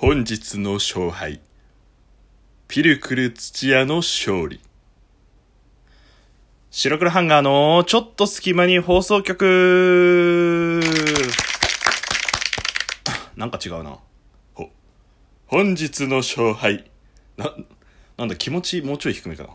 本日の勝敗。ピルクル土屋の勝利。白黒ハンガーのちょっと隙間に放送局なんか違うな。ほ、本日の勝敗。な、なんだ気持ちもうちょい低めかな。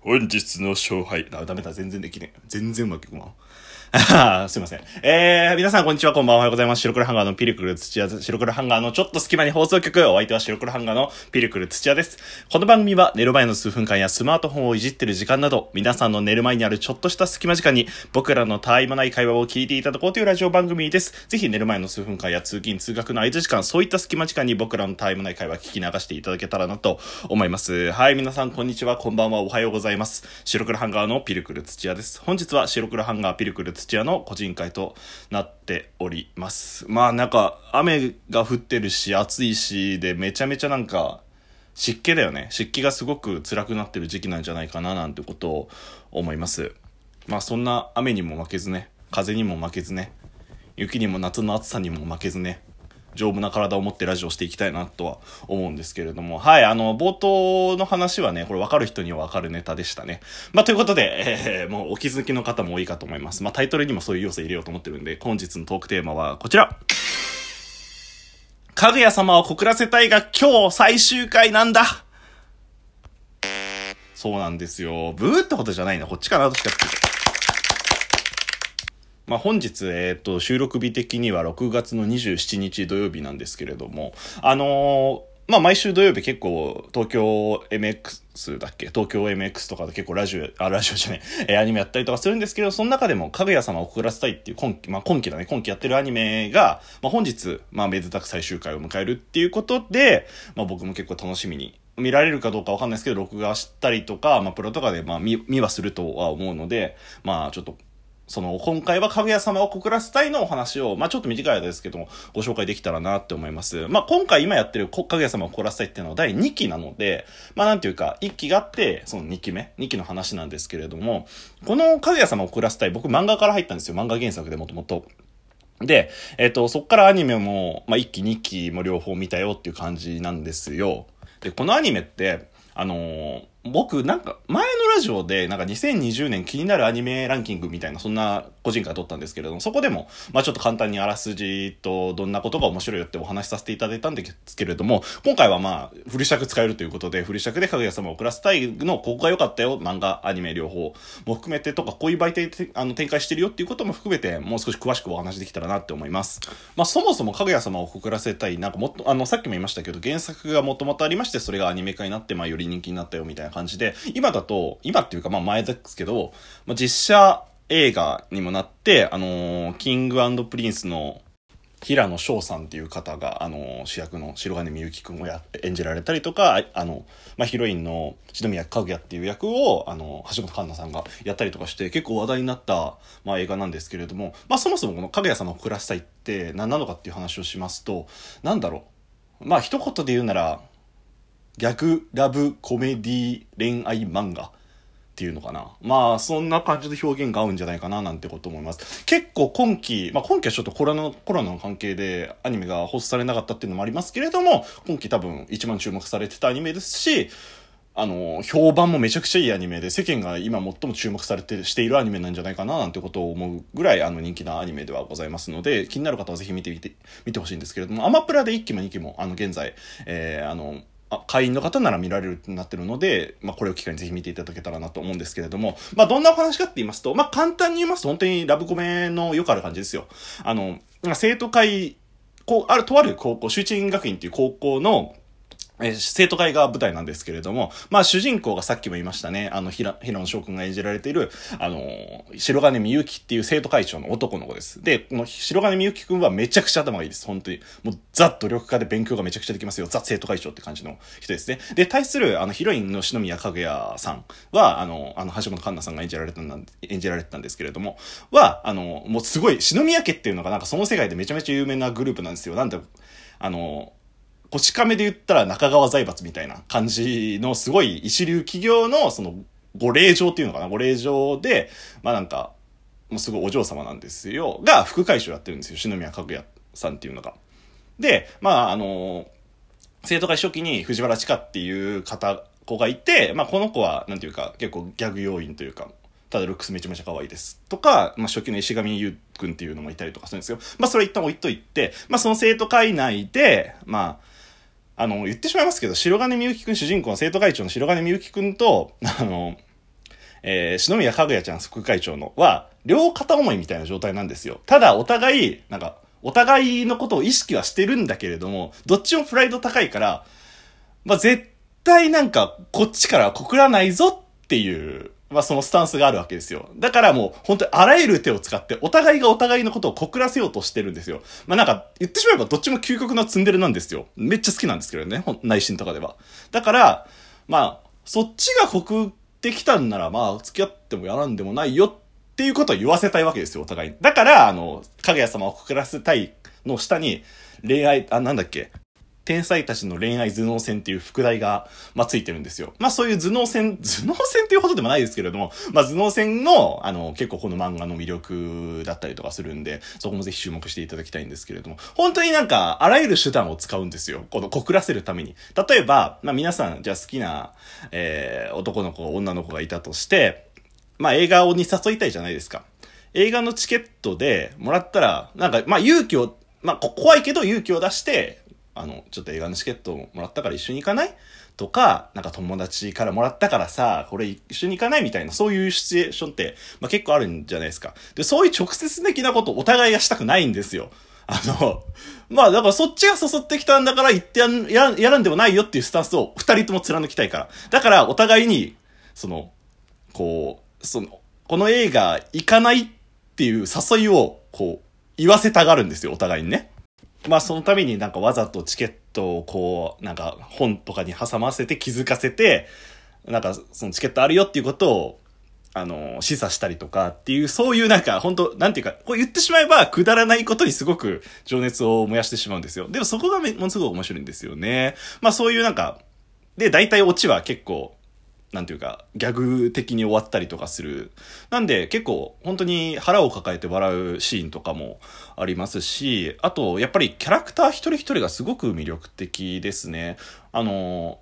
本日の勝敗。あ、ダメだ、全然できねえ。全然うまくいくわ。すいません。えー、皆さんこんにちは、こんばんは、おはようございます。白黒ハンガーのピルクル土屋、白黒ハンガーのちょっと隙間に放送局、お相手は白黒ハンガーのピルクル土屋です。この番組は寝る前の数分間やスマートフォンをいじってる時間など、皆さんの寝る前にあるちょっとした隙間時間に、僕らのたわいもない会話を聞いていただこうというラジオ番組です。ぜひ寝る前の数分間や通勤通学の間時間、そういった隙間時間に僕らのたわいもない会話を聞き流していただけたらなと思います。はい、皆さんこんにちは、こんばんは、おはようございます。白黒ハンガーのピルクル土屋です。本日は白黒ハンガーピルクル土屋の個人会となっております。まあなんか雨が降ってるし暑いしでめちゃめちゃなんか湿気だよね。湿気がすごく辛くなってる時期なんじゃないかななんてことを思います。まあそんな雨にも負けずね、風にも負けずね、雪にも夏の暑さにも負けずね、丈夫な体を持ってラジオしていきたいなとは思うんですけれども、はい、あの、冒頭の話はね、これ分かる人には分かるネタでしたね。まあ、ということで、えー、もうお気づきの方も多いかと思います。まあ、タイトルにもそういう要素入れようと思ってるんで、本日のトークテーマはこちら。かぐや様を告らせたいが今日最終回なんだそうなんですよ。ブーってことじゃないな。こっちかな、どっちかって。まあ、本日、えっ、ー、と、収録日的には6月の27日土曜日なんですけれども、あのー、まあ、毎週土曜日結構、東京 MX だっけ？東京 MX とかで結構ラジオ、あ、ラジオじゃない、え、アニメやったりとかするんですけど、その中でも、かぐや様を送らせたいっていう今期、まあ、今期だね、今期やってるアニメが、まあ、本日、まあ、めでたく最終回を迎えるっていうことで、まあ、僕も結構楽しみに見られるかどうかわかんないですけど、録画したりとか、まあ、プロとかで、まあ、見、見はするとは思うので、まあ、ちょっと、その、今回はかぐや様を告らせたいのお話を、まあちょっと短い間ですけども、ご紹介できたらなって思います。まあ今回今やってるかぐや様を告らせたいっていうのは第2期なので、まあなんていうか、1期があって、その2期目、2期の話なんですけれども、このかぐや様を告らせたい、僕漫画から入ったんですよ。漫画原作でもともと。で、えっ、ー、と、そっからアニメも、まあ1期2期も両方見たよっていう感じなんですよ。で、このアニメって、あのー僕、なんか、前のラジオで、なんか2020年気になるアニメランキングみたいな、そんな個人会撮ったんですけれども、そこでも、まあちょっと簡単にあらすじとどんなことが面白いよってお話しさせていただいたんですけれども、今回はまあ、フル尺使えるということで、フル尺でかぐや様を送らせたいの、ここが良かったよ、漫画、アニメ両方も含めてとか、こういう媒体あの展開してるよっていうことも含めて、もう少し詳しくお話できたらなって思います。まあそもそもかぐや様は告らせたい、なんかもっと、あの、さっきも言いましたけど、原作がもともとありまして、それがアニメ化になって、まあより人気になったよみたいな感じで、今だと、今っていうかまあ前ですけど、まあ、実写映画にもなって、あのー、 King Prince の平野紫耀さんっていう方が、あの、主役の白銀御行くんをや演じられたりとか、あの、まあ、ヒロインの篠宮かぐやっていう役を、あの、橋本環奈さんがやったりとかして、結構話題になった、まあ、映画なんですけれども、まあ、そもそもこのかぐや様を暮らしたいって何なのかっていう話をしますと、なんだろう。まあ、一言で言うなら、逆ラブコメディ恋愛漫画っていうのかな。まあ、そんな感じで表現が合うんじゃないかななんてこと思います。結構今期、まあ今期はちょっとコロナコロナの関係でアニメが放送されなかったっていうのもありますけれども、今期多分一番注目されてたアニメですし、あの、評判もめちゃくちゃいいアニメで、世間が今最も注目されて、しているアニメなんじゃないかななんてことを思うぐらい、あの、人気なアニメではございますので、気になる方はぜひ見てみて、見てほしいんですけれども、アマプラで1期も2期も、あの、現在、えー、あの、あ会員の方なら見られるってなってるので、まあ、これを機会にぜひ見ていただけたらなと思うんですけれども、まあ、どんなお話かって言いますと、まあ、簡単に言いますと、本当にラブコメのよくある感じですよ。あの、生徒会、こう、ある、とある高校、集中院学院っていう高校の、え生徒会が舞台なんですけれども、まあ主人公がさっきも言いましたね、あの、平、野翔くんが演じられている、あの、白金みゆきっていう生徒会長の男の子です。で、この白金みゆきくんはめちゃくちゃ頭がいいです。本当に。もうザ努力家で勉強がめちゃくちゃできますよ。ザ生徒会長って感じの人ですね。で、対する、あの、ヒロインの篠宮かぐやさんは、あの、あの、橋本環奈さんが演じられたん、演じられてたんですけれども、は、あの、もうすごい、篠宮家っていうのがなんかその世界でめちゃめちゃ有名なグループなんですよ。なんで、あの、こち亀で言ったら中川財閥みたいな感じのすごい一流企業のそのご令嬢っていうのかなご令嬢で、まあなんか、もうすごいお嬢様なんですよ。が副会長やってるんですよ。篠宮かぐやさんっていうのが。で、まああの、生徒会初期に藤原千佳っていう方、子がいて、まあこの子は、なんていうか、結構ギャグ要員というか、ただルックスめちゃめちゃ可愛いです。とか、まあ初期の石上優くんっていうのもいたりとかするんですよ。まあそれ一旦置いといて、まあその生徒会内で、まあ、あの、言ってしまいますけど、白金みゆきくん主人公の生徒会長の白金みゆきくんと、あの、えー、篠宮かぐやちゃん副会長のは、両片思いみたいな状態なんですよ。ただ、お互い、なんか、お互いのことを意識はしてるんだけれども、どっちもプライド高いから、まあ、絶対なんか、こっちから告らないぞっていう、まあ、そのスタンスがあるわけですよ。だからもう、本当にあらゆる手を使って、お互いがお互いのことを告らせようとしてるんですよ。まあ、なんか、言ってしまえばどっちも究極のツンデレなんですよ。めっちゃ好きなんですけどね、内心とかでは。だから、まあ、そっちが告ってきたんなら、まあ、付き合ってもやらんでもないよっていうことを言わせたいわけですよ、お互い。だから、あの、かぐや様を告らせたいの下に、恋愛、あ、なんだっけ、天才たちの恋愛頭脳戦っていう副題が、まあ、ついてるんですよ。まあ、そういう頭脳戦、頭脳戦っていうほどでもないですけれども、まあ、頭脳戦の、あの、結構この漫画の魅力だったりとかするんで、そこもぜひ注目していただきたいんですけれども、本当になんか、あらゆる手段を使うんですよ。この告らせるために。例えば、まあ、皆さん、じゃあ好きな、えー、男の子、女の子がいたとして、まあ、映画に誘いたいじゃないですか。映画のチケットでもらったら、なんか、まあ、勇気を、まあ、怖いけど勇気を出して、あの、ちょっと映画のチケットもらったから一緒に行かない？とか、なんか友達からもらったからさ、これ一緒に行かないみたいな、そういうシチュエーションって、まあ、結構あるんじゃないですか。で、そういう直接的なことお互いがしたくないんですよ。あの、まあだからそっちが誘ってきたんだから言ってやややるんでもないよっていうスタンスを二人とも貫きたいから。だからお互いに、その、こう、その、この映画行かないっていう誘いを、こう、言わせたがるんですよ、お互いにね。まあそのためになんかわざとチケットをこう、なんか本とかに挟ませて気づかせて、なんかそのチケットあるよっていうことを、あの、示唆したりとかっていう、そういうなんか、本当なんていうか、こう言ってしまえばくだらないことにすごく情熱を燃やしてしまうんですよ。でもそこがものすごく面白いんですよね。まあそういうなんか、で、大体オチは結構、なんていうか、ギャグ的に終わったりとかする。なんで結構本当に腹を抱えて笑うシーンとかもありますし、あとやっぱりキャラクター一人一人がすごく魅力的ですね。あの、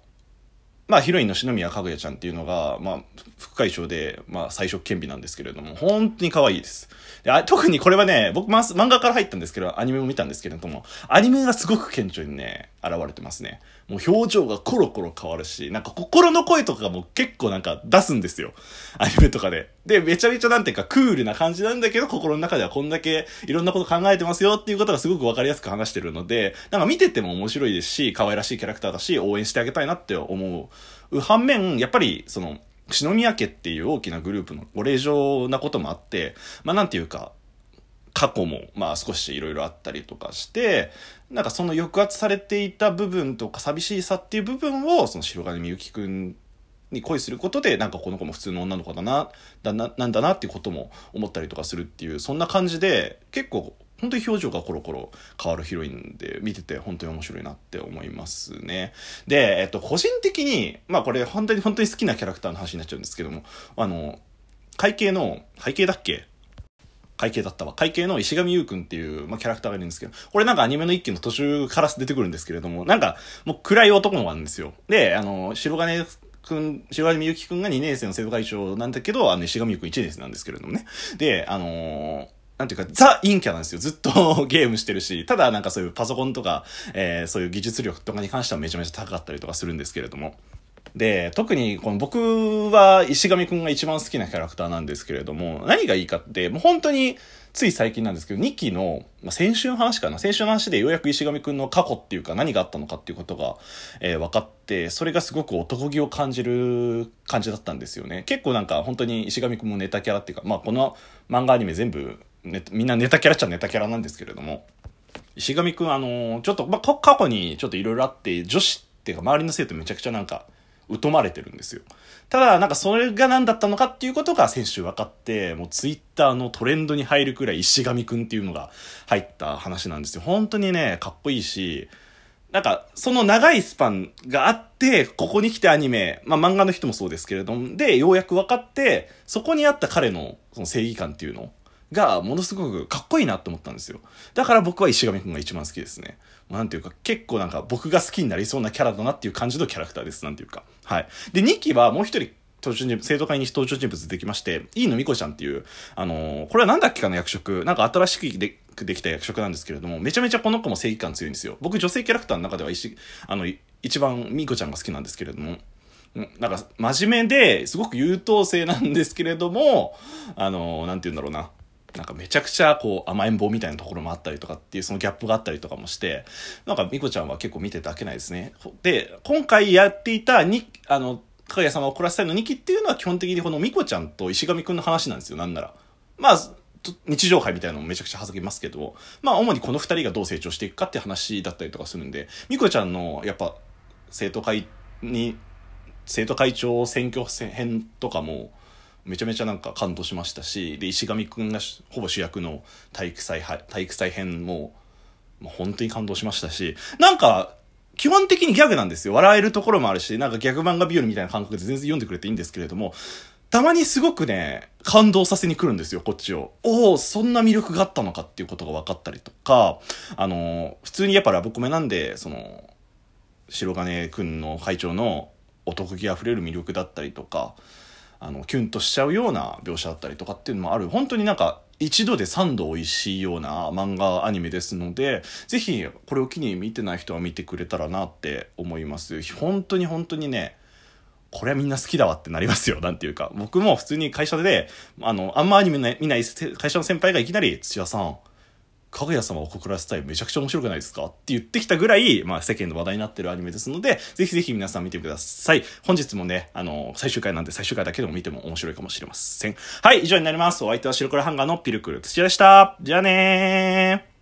まあヒロインの篠宮かぐやちゃんっていうのが、まあ副会長で、まあ最初兼備なんですけれども、本当に可愛いです。であ特にこれはね、僕漫画から入ったんですけど、アニメも見たんですけれども、アニメがすごく顕著にね、現れてますね。もう表情がコロコロ変わるし、なんか心の声とかも結構なんか出すんですよ。アニメとかで。で、めちゃめちゃなんていうかクールな感じなんだけど、心の中ではこんだけいろんなこと考えてますよっていうことがすごくわかりやすく話してるので、なんか見てても面白いですし、可愛らしいキャラクターだし、応援してあげたいなって思う。反面、やっぱり、その、篠宮家っていう大きなグループのご令状なこともあって、まあなんていうか、過去も、まあ少しいろいろあったりとかして、なんかその抑圧されていた部分とか寂しさっていう部分を、その白金みゆきくんに恋することで、なんかこの子も普通の女の子だな、だな、なんだなっていうことも思ったりとかするっていう、そんな感じで、結構本当に表情がコロコロ変わるヒロインで見てて本当に面白いなって思いますね。で、えっと、個人的に、まあこれ本当に本当に好きなキャラクターの話になっちゃうんですけども、あの、会計の、会計だっけ会計だったわ。会計の石上優くんっていう、まあ、キャラクターがいるんですけど、これなんかアニメの一期の途中から出てくるんですけれども、なんか、もう暗い男の子なんですよ。で、あの、白金くん、白金みゆきくんが2年生の生徒会長なんだけど、あの、石上優くん1年生なんですけれどもね。で、あのーなんていうか、ザ・陰キャなんですよ。ずっと ゲームしてるし、ただなんかそういうパソコンとか、えー、そういう技術力とかに関してはめちゃめちゃ高かったりとかするんですけれども。で、特にこの僕は石上くんが一番好きなキャラクターなんですけれども、何がいいかって、もう本当につい最近なんですけど、2期の、まあ、先週の話かな？先週の話でようやく石上くんの過去っていうか何があったのかっていうことが、えー、分かって、それがすごく男気を感じる感じだったんですよね。結構なんか本当に石上くんもネタキャラっていうか、まあこの漫画アニメ全部、ね、みんなネタキャラっちゃネタキャラなんですけれども、石上くんあのー、ちょっと、まあ、過去にちょっといろいろあって、女子っていうか周りの生徒めちゃくちゃなんか、疎まれてるんですよ。ただ、なんかそれが何だったのかっていうことが先週分かって、もうツイッターのトレンドに入るくらい石上くんっていうのが入った話なんですよ。本当にね、かっこいいし、なんか、その長いスパンがあって、ここに来てアニメ、まあ漫画の人もそうですけれども、で、ようやく分かって、そこにあった彼のその正義感っていうのが、ものすごくかっこいいなって思ったんですよ。だから僕は石上くんが一番好きですね。なんていうか、結構なんか僕が好きになりそうなキャラだなっていう感じのキャラクターです。なんていうか。はい。で、2期はもう一人、登場人物、生徒会に登場人物できまして、飯野美子ちゃんっていう、あのー、これはなんだっけかの役職、なんか新しくでできた役職なんですけれども、めちゃめちゃこの子も正義感強いんですよ。僕女性キャラクターの中では一、あの、一番美子ちゃんが好きなんですけれども、なんか真面目ですごく優等生なんですけれども、あのー、なんて言うんだろうな。なんかめちゃくちゃこう甘えん坊みたいなところもあったりとかっていうそのギャップがあったりとかもして、なんかみこちゃんは結構見てて飽きないですね。で、今回やっていたに、あの、かぐや様を怒らせたいの2期っていうのは基本的にこのみこちゃんと石上くんの話なんですよ、なんなら。まあ、日常杯みたいなのもめちゃくちゃはざけますけど、まあ主にこの2人がどう成長していくかって話だったりとかするんで、みこちゃんのやっぱ生徒会に、生徒会長選挙編とかも、めちゃめちゃなんか感動しましたし、で、石上くんがほぼ主役の体育祭、体育祭編も、もう本当に感動しましたし、なんか、基本的にギャグなんですよ。笑えるところもあるし、なんかギャグ漫画日和みたいな感覚で全然読んでくれていいんですけれども、たまにすごくね、感動させに来るんですよ、こっちを。おお、そんな魅力があったのかっていうことが分かったりとか、あの、普通にやっぱラブコメなんで、その、白金くんの会長のお得気あふれる魅力だったりとか、あのキュンとしちゃうような描写だったりとかっていうのもある本当になんか一度で三度美味しいような漫画アニメですのでぜひこれを機に見てない人は見てくれたらなって思います本当に本当にねこれはみんな好きだわってなりますよ。なんていうか。僕も普通に会社で、あの、あんまアニメ見ない会社の先輩がいきなり、土屋さん、かぐや様を告らせたいめちゃくちゃ面白くないですか？って言ってきたぐらい、まあ世間の話題になってるアニメですので、ぜひぜひ皆さん見てください。本日もね、あの、最終回なんで最終回だけでも見ても面白いかもしれません。はい、以上になります。お相手は白黒ハンガーのピルクル土屋でした。じゃあねー。